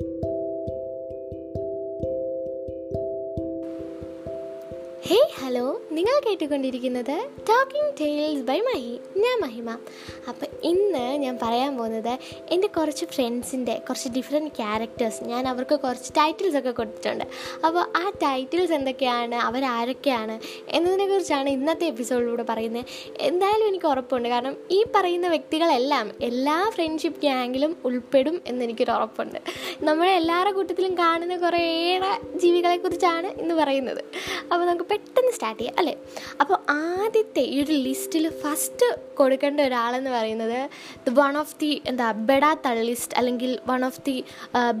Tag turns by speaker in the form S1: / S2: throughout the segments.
S1: Thank you. Hey hello. നിങ്ങൾ കേട്ടുകൊണ്ടിരിക്കുന്നത് talking tales by Mahi ഞാൻ മഹിമ. അപ്പം ഇന്ന് ഞാൻ പറയാൻ പോകുന്നത് എന്റെ കുറച്ച് ഫ്രണ്ട്സിന്റെ കുറച്ച് ഡിഫറെന്റ് ക്യാരക്ടേഴ്സ് ഞാൻ അവർക്ക് കുറച്ച് ടൈറ്റിൽസ് ഒക്കെ കൊടുത്തിട്ടുണ്ട്. അപ്പോൾ ആ ടൈറ്റിൽസ് എന്തൊക്കെയാണ് അവരാരൊക്കെയാണ് എന്നതിനെക്കുറിച്ചാണ് ഇന്നത്തെ എപ്പിസോഡിലൂടെ പറയുന്നത്. എന്തായാലും എനിക്ക് ഉറപ്പുണ്ട്. കാരണം ഈ പറയുന്ന വ്യക്തികളെല്ലാം എല്ലാ ഫ്രണ്ട്ഷിപ്പ് ഗ്യാങ്കിലും ഉൾപ്പെടും എന്നെനിക്കൊരു ഉറപ്പുണ്ട്. നമ്മളെ എല്ലാവരുടെ കൂട്ടത്തിലും കാണുന്ന കുറേയേറെ ജീവികളെക്കുറിച്ചാണ് ഇന്ന് പറയുന്നത്. അപ്പോൾ നമുക്ക് പെട്ടെന്ന് സ്റ്റാർട്ട് ചെയ്യാം അല്ലേ? അപ്പോൾ ആദ്യത്തെ ഈ ഒരു ലിസ്റ്റിൽ ഫസ്റ്റ് കൊടുക്കേണ്ട ഒരാളെന്ന് പറയുന്നത് വൺ ഓഫ് ദി എന്താ ബെഡ തള്ളിസ്റ്റ് അല്ലെങ്കിൽ വൺ ഓഫ് ദി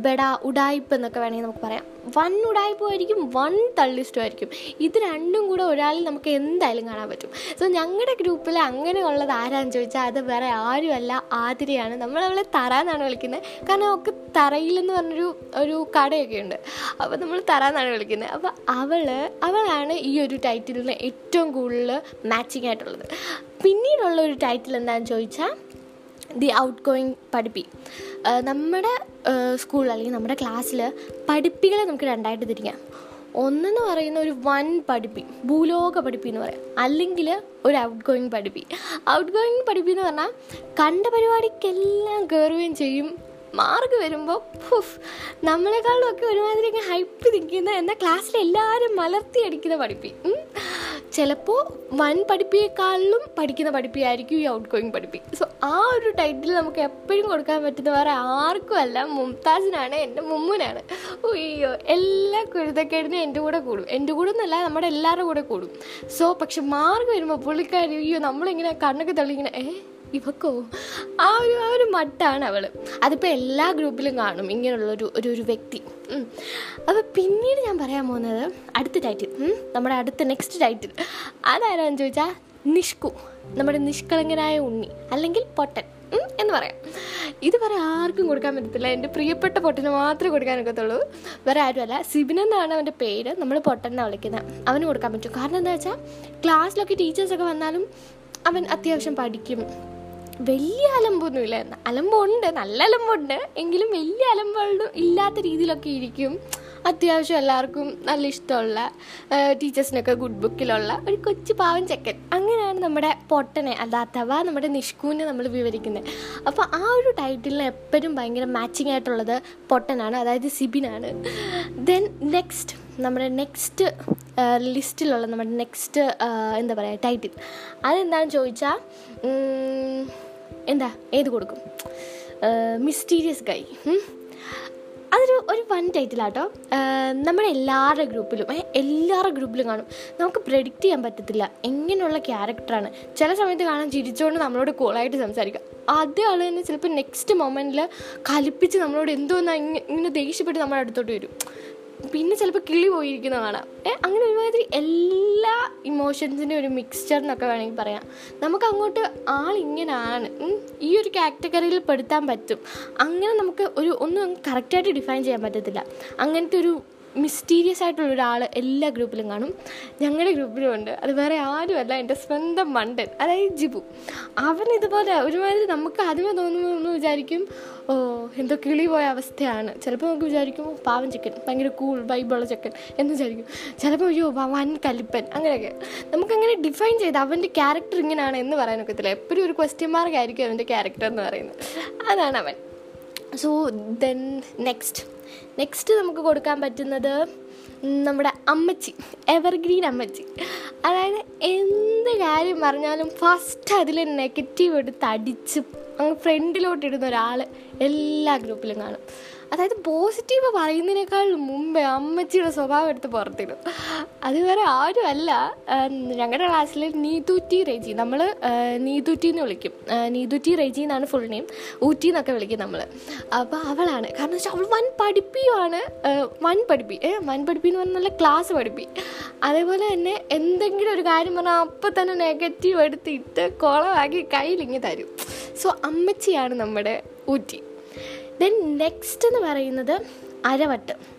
S1: ബെഡ ഉഡായിപ്പ് എന്നൊക്കെ വേണമെങ്കിൽ നമുക്ക് പറയാം. വൺ ഉടായ്പായിരിക്കും വൺ തള്ളിസ്റ്റോ ആയിരിക്കും ഇത് രണ്ടും കൂടെ ഒരാളിൽ നമുക്ക് എന്തായാലും കാണാൻ പറ്റും. സോ ഞങ്ങളുടെ ഗ്രൂപ്പിൽ അങ്ങനെയുള്ളത് ആരാന്ന് ചോദിച്ചാൽ അത് വേറെ ആരുമല്ല ആതിരയാണ്. നമ്മൾ അവളെ തറ എന്നാണ് വിളിക്കുന്നത് കാരണം അവൾക്ക് തറയിലെന്ന് പറഞ്ഞൊരു ഒരു കടയൊക്കെ ഉണ്ട് അപ്പോൾ നമ്മൾ തറ എന്നാണ് വിളിക്കുന്നത് അപ്പോൾ അവൾ അവളാണ് ഈ ഒരു ടൈറ്റിലിന് ഏറ്റവും കൂടുതൽ മാച്ചിങ് ആയിട്ടുള്ളത്. പിന്നീടുള്ള ഒരു ടൈറ്റിൽ എന്താണെന്ന് ചോദിച്ചാൽ ദി ഔട്ട് ഗോയിങ് പഠിപ്പി നമ്മുടെ സ്കൂൾ അല്ലെങ്കിൽ നമ്മുടെ ക്ലാസ്സിൽ പഠിപ്പികളെ നമുക്ക് രണ്ടായിട്ട് തിരിക്കാം. ഒന്നെന്ന് പറയുന്ന ഒരു വൺ പഠിപ്പി ഭൂലോക പഠിപ്പി എന്ന് പറയാം. അല്ലെങ്കിൽ ഒരു ഔട്ട് ഗോയിങ് പഠിപ്പി. ഔട്ട് ഗോയിങ് പഠിപ്പി എന്ന് പറഞ്ഞാൽ കണ്ട പരിപാടിക്കെല്ലാം കയറുകയും ചെയ്യും. മാർക്ക് വരുമ്പോൾ ഫുഫ് നമ്മളെക്കാളും ഒക്കെ ഒരുമാതിരി ഹൈപ്പ് നിൽക്കുന്ന എന്നാൽ ക്ലാസ്സിൽ എല്ലാവരും മലർത്തി അടിക്കുന്ന പഠിപ്പി. ചിലപ്പോൾ വൺ പഠിപ്പിയേക്കാളിലും പഠിക്കുന്ന പഠിപ്പിയായിരിക്കും ഈ ഔട്ട് ഗോയിങ് പഠിപ്പി. സോ ആ ഒരു ടൈറ്റിൽ നമുക്ക് എപ്പോഴും കൊടുക്കാൻ പറ്റുന്ന വേറെ ആർക്കും അല്ല. മുംതാസിനാണ് എന്റെ മുമ്മുനാണ്. അയ്യോ എല്ലാ കുരുത്തക്കേടിനും എന്റെ കൂടെ കൂടും. എന്റെ കൂടെ എന്നല്ല നമ്മുടെ എല്ലാവരുടെ കൂടെ കൂടും. സോ പക്ഷെ മാർക്ക് വരുമ്പോൾ പുള്ളിക്കാരി അയ്യോ നമ്മളിങ്ങനെ കണ്ണൊക്കെ തള്ളി ഇങ്ങനെ ഏ ഇവക്കോ? ആ ഒരു ആ ഒരു മട്ടാണ് അവൾ അതിപ്പോൾ എല്ലാ ഗ്രൂപ്പിലും കാണും ഇങ്ങനെയുള്ളൊരു ഒരു ഒരു വ്യക്തി. അപ്പോൾ പിന്നീട് ഞാൻ പറയാൻ പോകുന്നത് അടുത്ത ടൈറ്റിൽ നമ്മുടെ അടുത്ത നെക്സ്റ്റ് ടൈറ്റിൽ അതാരാന്ന് ചോദിച്ചാൽ നിഷ്കു. നമ്മുടെ നിഷ്കളങ്കനായ ഉണ്ണി അല്ലെങ്കിൽ പൊട്ടൻ എന്ന് പറയാം. ഇത് വരെ ആർക്കും കൊടുക്കാൻ പറ്റത്തില്ല. എന്റെ പ്രിയപ്പെട്ട പൊട്ടന് മാത്രമേ കൊടുക്കാൻ ഒക്കത്തുള്ളൂ. വേറെ ആരുമല്ല. സിബിൻ എന്നാണ് അവന്റെ പേര്. നമ്മൾ പൊട്ടനാണ് വിളിക്കുന്നത് അവന് കൊടുക്കാൻ പറ്റും. കാരണം എന്താ വെച്ചാൽ ക്ലാസ്സിലൊക്കെ ടീച്ചേഴ്സൊക്കെ വന്നാലും അവൻ അത്യാവശ്യം പഠിക്കും. വലിയ അലമ്പൊന്നുമില്ല. അലമ്പുണ്ട് നല്ല അലമ്പുണ്ട്. എങ്കിലും വലിയ അലമ്പുകളും ഇല്ലാത്ത രീതിയിലൊക്കെ ഇരിക്കും. അത്യാവശ്യം എല്ലാവർക്കും നല്ല ഇഷ്ടമുള്ള ടീച്ചേഴ്സിനൊക്കെ ഗുഡ് ബുക്കിലുള്ള ഒരു കൊച്ചു പാവൻ ചെക്കൻ. അങ്ങനെയാണ് നമ്മുടെ പൊട്ടനെ അല്ല അഥവാ നമ്മുടെ നിഷ്കുവിനെ നമ്മൾ വിവരിക്കുന്നത്. അപ്പോൾ ആ ഒരു ടൈറ്റിലിന് എപ്പോഴും ഭയങ്കര മാച്ചിങ് ആയിട്ടുള്ളത് പൊട്ടനാണ് അതായത് സിബിനാണ്. ദെൻ നെക്സ്റ്റ് നമ്മുടെ നെക്സ്റ്റ് ലിസ്റ്റിലുള്ള നമ്മുടെ നെക്സ്റ്റ് എന്താ പറയുക ടൈറ്റിൽ അതെന്താണെന്ന് ചോദിച്ചാൽ എന്താ ഏത് കൊടുക്കും? മിസ്റ്റീരിയസ് ഗൈ അതൊരു ഒരു വൺ ടൈറ്റിലാട്ടോ നമ്മുടെ എല്ലാവരുടെ ഗ്രൂപ്പിലും എല്ലാവരുടെ ഗ്രൂപ്പിലും കാണും. നമുക്ക് പ്രെഡിക്റ്റ് ചെയ്യാൻ പറ്റത്തില്ല എങ്ങനെയുള്ള ക്യാരക്ടറാണ് ചില സമയത്ത് കാണാൻ ചിരിച്ചുകൊണ്ട് നമ്മളോട് കൂളായിട്ട് സംസാരിക്കുക അതേ ആൾ തന്നെ ചിലപ്പോൾ നെക്സ്റ്റ് മൊമെന്റിൽ കലിപ്പിച്ച് നമ്മളോട് എന്തോന്നാ ഇങ്ങനെ ദേഷ്യപ്പെട്ട് നമ്മുടെ അടുത്തോട്ട് വരും. പിന്നെ ചിലപ്പോൾ കിളി പോയിരിക്കുന്ന കാണാം. അങ്ങനെ ഒരുമാതിരി എല്ലാ ഇമോഷൻസിന്റെ ഒരു മിക്സ്ചർ എന്നൊക്കെ വേണമെങ്കിൽ പറയാം. നമുക്ക് അങ്ങോട്ട് ആളിങ്ങനാണ് ഈ ഒരു കാറ്റഗറിയിൽ പെടുത്താൻ പറ്റും. അങ്ങനെ നമുക്ക് ഒരു ഒന്നും കറക്റ്റായിട്ട് ഡിഫൈൻ ചെയ്യാൻ പറ്റത്തില്ല. അങ്ങനത്തെ ഒരു മിസ്റ്റീരിയസ് ആയിട്ടുള്ള ഒരാൾ എല്ലാ ഗ്രൂപ്പിലും കാണും. ഞങ്ങളുടെ ഗ്രൂപ്പിലും ഉണ്ട്. അത് വേറെ ആരുമല്ല. എന്റെ സ്വന്തം മണ്ടൻ അതായത് ജിബു. അവൻ ഇതുപോലെ ഒരുമാതിരി നമുക്ക് ആദ്യമേ തോന്നുമ്പോൾ ഒന്ന് വിചാരിക്കും ഓ എന്തോ കിളി പോയ അവസ്ഥയാണ്. ചിലപ്പോൾ നമുക്ക് വിചാരിക്കും പാവൻ ചിക്കൻ ഭയങ്കര കൂൾ വൈബുള്ള ചിക്കൻ എന്ന് വിചാരിക്കും. ചിലപ്പോൾ അയ്യോ വൻ കലിപ്പൻ. അങ്ങനെയൊക്കെ. നമുക്കങ്ങനെ ഡിഫൈൻ ചെയ്ത് അവന്റെ ക്യാരക്ടർ ഇങ്ങനെയാണ് എന്ന് പറയാനൊക്കത്തില്ല. എപ്പോഴും ഒരു ക്വസ്റ്റ്യൻ മാർക്ക് ആയിരിക്കും അവന്റെ ക്യാരക്ടർ എന്ന് പറയുന്നത്. അതാണ് അവൻ. സോ ദെൻ നെക്സ്റ്റ് നെക്സ്റ്റ് നമുക്ക് കൊടുക്കാൻ പറ്റുന്നത് നമ്മുടെ അമ്മച്ചി എവർഗ്രീൻ അമ്മച്ചി. അതായത് എന്ത് കാര്യം പറഞ്ഞാലും ഫസ്റ്റ് അതിൽ നെഗറ്റീവ് എടുത്ത് അടിച്ച് അങ്ങ് ഫ്രണ്ടിലോട്ട് ഇടുന്ന ഒരാൾ എല്ലാ ഗ്രൂപ്പിലും കാണും. പോസിറ്റീവ് പറയുന്നതിനേക്കാൾ മുമ്പേ അമ്മച്ചിയുടെ സ്വഭാവം എടുത്ത് പുറത്തിടും. അത് ആരും അല്ല. ഞങ്ങളുടെ ക്ലാസ്സിൽ നീതുറ്റി റെജി. നമ്മൾ നീതുറ്റി എന്ന് വിളിക്കും. നീതുറ്റി റെജി എന്നാണ് ഫുൾ നെയിം ഊറ്റി എന്നൊക്കെ വിളിക്കും നമ്മൾ അപ്പോൾ അവളാണ്. കാരണം വെച്ചാൽ അവൾ വൻ പഠിപ്പിയുമാണ് വൻ പഠിപ്പി. ഏ വൻ പഠിപ്പി എന്ന് പറഞ്ഞാൽ നല്ല ക്ലാസ് പഠിപ്പി. അതേപോലെ തന്നെ എന്തെങ്കിലും ഒരു കാര്യം പറഞ്ഞാൽ അപ്പം തന്നെ നെഗറ്റീവ് എടുത്തിട്ട് കുളമാക്കി കയ്യിലിങ്ങി തരും. സോ അമ്മച്ചിയാണ് നമ്മുടെ ഊറ്റി. ദെൻ നെക്സ്റ്റ് എന്ന് പറയുന്നത് അരവട്ട്.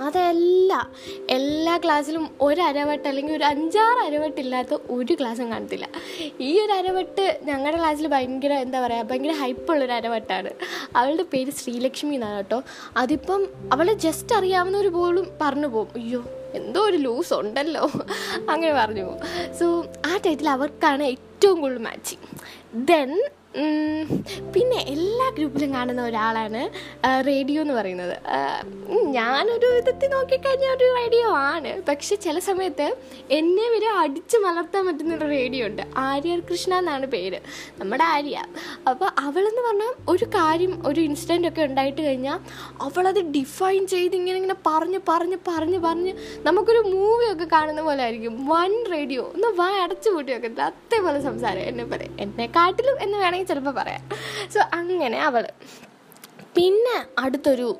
S1: അതല്ല എല്ലാ ക്ലാസ്സിലും ഒരു അരവട്ട് അല്ലെങ്കിൽ ഒരു അഞ്ചാറ് അരവട്ടില്ലാത്ത ഒരു ക്ലാസ്സും കാണത്തില്ല. ഈ ഒരു അരവട്ട് ഞങ്ങളുടെ ക്ലാസ്സിൽ ഭയങ്കര എന്താ പറയുക ഭയങ്കര ഹൈപ്പുള്ളൊരു അരവട്ടാണ്. അവളുടെ പേര് ശ്രീലക്ഷ്മി എന്നാണ് കേട്ടോ. അതിപ്പം അവളെ ജസ്റ്റ് അറിയാവുന്നവർ പോലും പറഞ്ഞു പോകും. അയ്യോ എന്തോ ഒരു ലൂസ് ഉണ്ടല്ലോ. അങ്ങനെ പറഞ്ഞു പോകും. സോ ആ ടൈറ്റിൽ അവർക്കാണ് ഏറ്റവും കൂടുതൽ മാച്ചിങ് ദെൻ പിന്നെ എല്ലാ ഗ്രൂപ്പിലും കാണുന്ന ഒരാളാണ് റേഡിയോ എന്ന് പറയുന്നത്. ഞാനൊരു വിധത്തിൽ നോക്കിക്കഴിഞ്ഞാൽ ഒരു റേഡിയോ ആണ്. പക്ഷെ ചില സമയത്ത് എന്നെ വരെ അടിച്ചു മലർത്താൻ പറ്റുന്നൊരു റേഡിയോ ഉണ്ട്. ആര്യർ കൃഷ്ണ എന്നാണ് പേര്. നമ്മുടെ ആര്യ. അപ്പോൾ അവളെന്ന് പറഞ്ഞാൽ ഒരു കാര്യം ഒരു ഇൻസിഡന്റ് ഒക്കെ ഉണ്ടായിട്ട് കഴിഞ്ഞാൽ അവളത് ഡിഫൈൻ ചെയ്ത് ഇങ്ങനെ ഇങ്ങനെ പറഞ്ഞ് പറഞ്ഞ് പറഞ്ഞ് പറഞ്ഞ് നമുക്കൊരു മൂവിയൊക്കെ കാണുന്ന പോലെ ആയിരിക്കും. വൺ റേഡിയോ ഒന്ന് വാ അടച്ചു പൂട്ടി വെക്കത്തില്ല. അതേപോലെ സംസാരം. എന്നെ പറയും എന്നെക്കാട്ടിലും എന്ന് വേണമെങ്കിൽ ചിലപ്പോൾ പറയാം. സോ അങ്ങനെ അവൾ പിന്നെ അടുത്തൊരു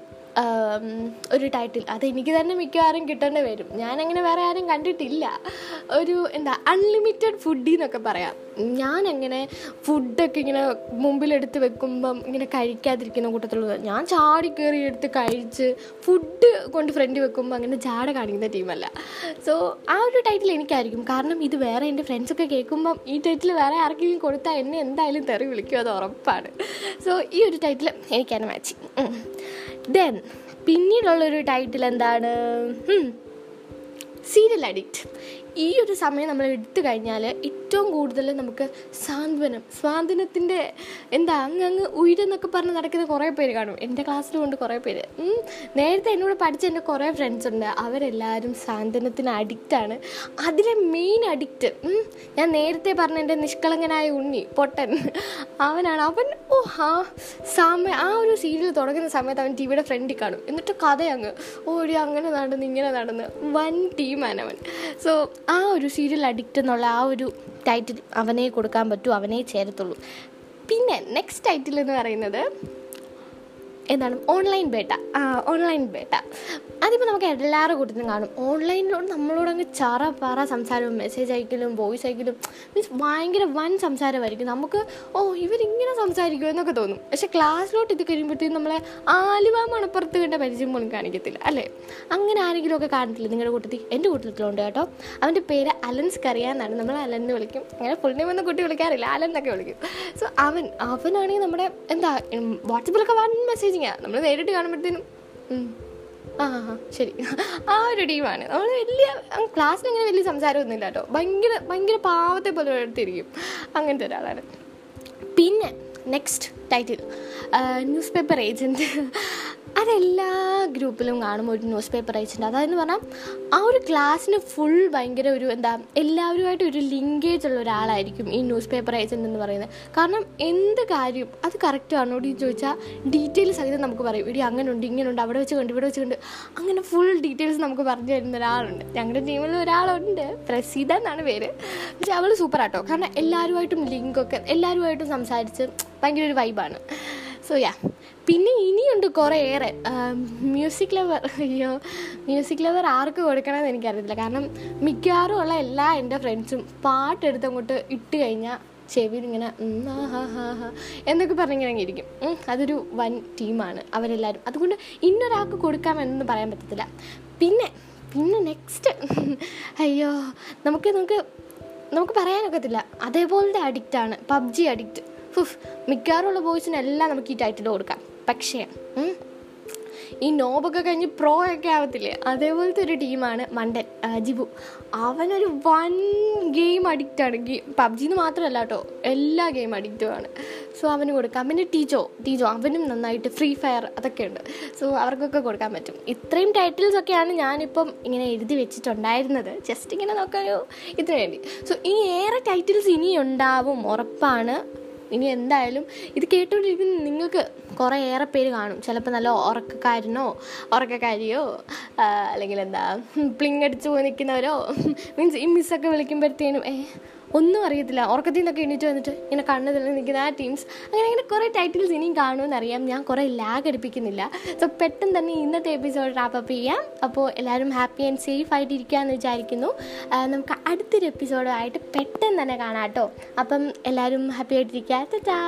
S1: ഒരു ടൈറ്റിൽ അത് എനിക്ക് തന്നെ മിക്കവാറും കിട്ടേണ്ടി വരും. ഞാനങ്ങനെ വേറെ ആരും കണ്ടിട്ടില്ല. ഒരു എന്താ അൺലിമിറ്റഡ് ഫുഡി എന്നൊക്കെ പറയാം. ഞാനങ്ങനെ ഫുഡൊക്കെ ഇങ്ങനെ മുമ്പിലെടുത്ത് വെക്കുമ്പം ഇങ്ങനെ കഴിക്കാതിരിക്കുന്ന കൂട്ടത്തിലുള്ളത് ഞാൻ ചാടി കയറി എടുത്ത് കഴിച്ച് ഫുഡ് കൊണ്ട് ഫ്രണ്ട് വെക്കുമ്പോൾ അങ്ങനെ ജാട കാണിക്കുന്ന ടീമല്ല സോ ആ ഒരു ടൈറ്റിൽ എനിക്കായിരിക്കും. കാരണം ഇത് വേറെ എന്റെ ഫ്രണ്ട്സൊക്കെ കേൾക്കുമ്പം ഈ ടൈറ്റിൽ വേറെ ആർക്കെങ്കിലും കൊടുത്താൽ എന്നെ എന്തായാലും തെറി വിളിക്കും അത് ഉറപ്പാണ്. സോ ഈ ഒരു ടൈറ്റിൽ എനിക്കാണ് മാച്ചിങ് ദെൻ പിന്നീടുള്ളൊരു ടൈറ്റിൽ എന്താണ്? സീരിയൽ അഡിക്റ്റ് ഈ ഒരു സമയം നമ്മൾ എടുത്തു കഴിഞ്ഞാൽ ഏറ്റവും കൂടുതൽ നമുക്ക് സാന്ത്വനം സ്വാന്തനത്തിന്റെ എന്താ അങ്ങ് അങ്ങ് ഉയരെന്നൊക്കെ പറഞ്ഞ് നടക്കുന്ന കുറേ പേര് കാണും. എന്റെ ക്ലാസ്സിൽ കൊണ്ട് കുറേ പേര്. നേരത്തെ എന്നോട് പഠിച്ച എന്റെ കുറേ ഫ്രണ്ട്സ് ഉണ്ട്. അവരെല്ലാവരും സാന്ത്വനത്തിന് അഡിക്റ്റാണ് അതിലെ മെയിൻ അഡിക്റ്റ് ഞാൻ നേരത്തെ പറഞ്ഞ എന്റെ നിഷ്കളങ്കനായ ഉണ്ണി പൊട്ടൻ. അവനാണ്. അവൻ ഓ ആ സമയം ആ ഒരു സീരിയൽ തുടങ്ങുന്ന സമയത്ത് അവൻ ടി വിയുടെ ഫ്രണ്ടിൽ കാണും. എന്നിട്ട് കഥ അങ്ങ് ഓടി അങ്ങനെ നടന്ന് ഇങ്ങനെ നടന്ന് വൻ ടീമാണ് അവൻ. സോ ആ ഒരു സീരിയൽ അഡിക്റ്റ് എന്നുള്ള ആ ഒരു ടൈറ്റിൽ അവനെ കൊടുക്കാൻ പറ്റൂ അവനെ ചേരത്തുള്ളൂ. പിന്നെ നെക്സ്റ്റ് ടൈറ്റിൽ എന്ന് പറയുന്നത് എന്താണ്? ഓൺലൈൻ ബേട്ട ഓൺലൈൻ ബേട്ട അതിപ്പോൾ നമുക്ക് എല്ലാവരുടെ കൂട്ടത്തിലും കാണും. ഓൺലൈനിലോട് നമ്മളോട് അങ്ങ് ചറ പറ സംസാരവും മെസ്സേജ് അയക്കലും വോയിസ് അയക്കലും മീൻസ് ഭയങ്കര വൻ സംസാരമായിരിക്കും. നമുക്ക് ഓ ഇവരിങ്ങനെ സംസാരിക്കുമോ എന്നൊക്കെ തോന്നും. പക്ഷെ ക്ലാസ്സിലോട്ട് ഇത് കഴിയുമ്പോഴത്തേക്കും നമ്മളെ ആലുവ മണപ്പുറത്ത് കണ്ട പരിചയം പോലും കാണിക്കത്തില്ല അല്ലേ? അങ്ങനെ ആരെങ്കിലും ഒക്കെ കാണത്തില്ല നിങ്ങളുടെ കൂട്ടത്തിൽ? എന്റെ കൂട്ടത്തിലുണ്ട് കേട്ടോ. അവന്റെ പേര് അലൻസ് കറിയാന്നാണ് നമ്മൾ അലൻ എന്ന് വിളിക്കും. അങ്ങനെ ഫുൾ നെയിം ഒന്നും കുട്ടി വിളിക്കാറില്ല. അലൻ എന്നൊക്കെ വിളിക്കും. സോ അവൻ അവനാണെങ്കിൽ നമ്മുടെ എന്താ വാട്സപ്പിലൊക്കെ വൻ മെസ്സേജിങ്ങാണ് നമ്മൾ നേരിട്ട് കാണുമ്പോഴത്തേനും. ആ ശരി. ആ ഒരു ടീമാണ്. നമ്മൾ വലിയ ക്ലാസ്സിൽ ഇങ്ങനെ വലിയ സംസാരമൊന്നും ഇല്ല കേട്ടോ. ഭയങ്കര ഭയങ്കര പാവത്തെ പോലെ എടുത്തിരിക്കും അങ്ങനത്തെ ഒരാളാണ്. പിന്നെ next title news paper agent അതെല്ലാ ഗ്രൂപ്പിലും കാണുമ്പോൾ ഒരു ന്യൂസ് പേപ്പർ അയച്ചിട്ടുണ്ട്. അതായത് പറഞ്ഞാൽ ആ ഒരു ക്ലാസ്സിന് ഫുൾ ഭയങ്കര ഒരു എന്താ എല്ലാവരുമായിട്ട് ഒരു ലിങ്കേജ് ഉള്ള ഒരാളായിരിക്കും ഈ ന്യൂസ് പേപ്പർ അയച്ചിട്ടുണ്ടെന്ന് പറയുന്നത്. കാരണം എന്ത് കാര്യം അത് കറക്റ്റ് ആണോ എന്ന് ചോദിച്ചാൽ ഡീറ്റെയിൽസ് സഹിതം നമുക്ക് പറയും. ഇടി അങ്ങനെ ഉണ്ട് ഇങ്ങനെ ഉണ്ട് അവിടെ വെച്ച് കണ്ട് ഇവിടെ വെച്ച് കണ്ട്. അങ്ങനെ ഫുൾ ഡീറ്റെയിൽസ് നമുക്ക് പറഞ്ഞു തരുന്ന ഒരാളുണ്ട്. ഞങ്ങളുടെ ടീമിൽ ഒരാളുണ്ട്. പ്രസീത എന്നാണ് പേര്. പക്ഷെ അവൾ സൂപ്പർ ആട്ടോ. കാരണം എല്ലാവരുമായിട്ടും ലിങ്കൊക്കെ എല്ലാവരുമായിട്ടും സംസാരിച്ച് ഭയങ്കര ഒരു വൈബാണ് സോ യാ പിന്നെ ഇനിയുണ്ട് കുറേയേറെ. മ്യൂസിക് ലവർ അയ്യോ മ്യൂസിക് ലവർ ആർക്ക് കൊടുക്കണമെന്ന് എനിക്കറിയത്തില്ല. കാരണം മിക്കവാറും ഉള്ള എല്ലാ എന്റെ ഫ്രണ്ട്സും പാട്ടെടുത്ത് അങ്ങോട്ട് ഇട്ട് കഴിഞ്ഞാൽ ചെവിയിൽ ഇങ്ങനെ എന്നൊക്കെ പറഞ്ഞിങ്ങനെ ഇരിക്കും അതൊരു വൻ ടീമാണ് അവരെല്ലാവരും അതുകൊണ്ട് ഇന്നൊരാൾക്ക് കൊടുക്കാമെന്നൊന്നും പറയാൻ പറ്റത്തില്ല. പിന്നെ പിന്നെ നെക്സ്റ്റ് അയ്യോ നമുക്ക് നമുക്ക് നമുക്ക് പറയാനൊക്കത്തില്ല. അതേപോലത്തെ അഡിക്റ്റാണ് പബ്ജി അഡിക്റ്റ് ഫുഫ് മിക്കവാറുള്ള ബോയ്സിനെല്ലാം നമുക്ക് ഈ ടൈറ്റിൽ കൊടുക്കാം. പക്ഷേ ഈ നോബൊക്കെ കഴിഞ്ഞ് പ്രോ ഒക്കെ ആവത്തില്ലേ? അതേപോലത്തെ ഒരു ടീമാണ് മണ്ടൻ ജിബു. അവനൊരു വൺ ഗെയിം അഡിക്റ്റ് ആണ്. ഗെയിം പബ്ജിന്ന് മാത്രമല്ല കേട്ടോ എല്ലാ ഗെയിം അഡിക്റ്റുമാണ് സോ അവന് കൊടുക്കാം. പിന്നെ ടീച്ചോ ടീച്ചോ അവനും നന്നായിട്ട് ഫ്രീ ഫയർ അതൊക്കെ ഉണ്ട്. സോ അവർക്കൊക്കെ കൊടുക്കാൻ പറ്റും. ഇത്രയും ടൈറ്റിൽസ് ഒക്കെയാണ് ഞാനിപ്പം ഇങ്ങനെ എഴുതി വെച്ചിട്ടുണ്ടായിരുന്നത്. ജസ്റ്റ് ഇങ്ങനെ നോക്കാനോ ഇതിനു വേണ്ടി. സോ ഇനി ഏറെ ടൈറ്റിൽസ് ഇനിയുണ്ടാവും ഉറപ്പാണ്. ഇനി എന്തായാലും ഇത് കേട്ടുകൊണ്ടിരിക്കുന്ന നിങ്ങൾക്ക് കുറേ ഏറെ പേര് കാണും. ചിലപ്പോൾ നല്ല ഉറക്കക്കാരനോ ഉറക്കക്കാരിയോ അല്ലെങ്കിൽ എന്താ പ്ലിങ് അടിച്ച് പോയി നിൽക്കുന്നവരോ മീൻസ് ഈ മിസ്സൊക്കെ വിളിക്കുമ്പോഴത്തേനും ഏ ഒന്നും അറിയത്തില്ല. ഉറക്കത്തിൽ നിന്നൊക്കെ എണീറ്റ് വന്നിട്ട് ഇങ്ങനെ കണ്ണു തെളിഞ്ഞ് നിൽക്കുന്ന ആ ടീംസ് അങ്ങനെ അങ്ങനെ കുറേ ടൈറ്റിൽസ് ഇനിയും കാണുമെന്നറിയാം ഞാൻ കുറേ ലാഗ് അടിപ്പിക്കുന്നില്ല സോ പെട്ടെന്ന് തന്നെ ഇന്നത്തെ എപ്പിസോഡ് റാപ്പപ്പ് ചെയ്യാം. അപ്പോൾ എല്ലാവരും ഹാപ്പി ആൻഡ് സേഫ് ആയിട്ട് ഇരിക്കുകയെന്ന് വിചാരിക്കുന്നു നമുക്ക് അടുത്തൊരു എപ്പിസോഡുമായിട്ട് പെട്ടെന്ന് തന്നെ കാണാം കേട്ടോ. അപ്പം എല്ലാവരും ഹാപ്പി ആയിട്ടിരിക്കുക. ടാ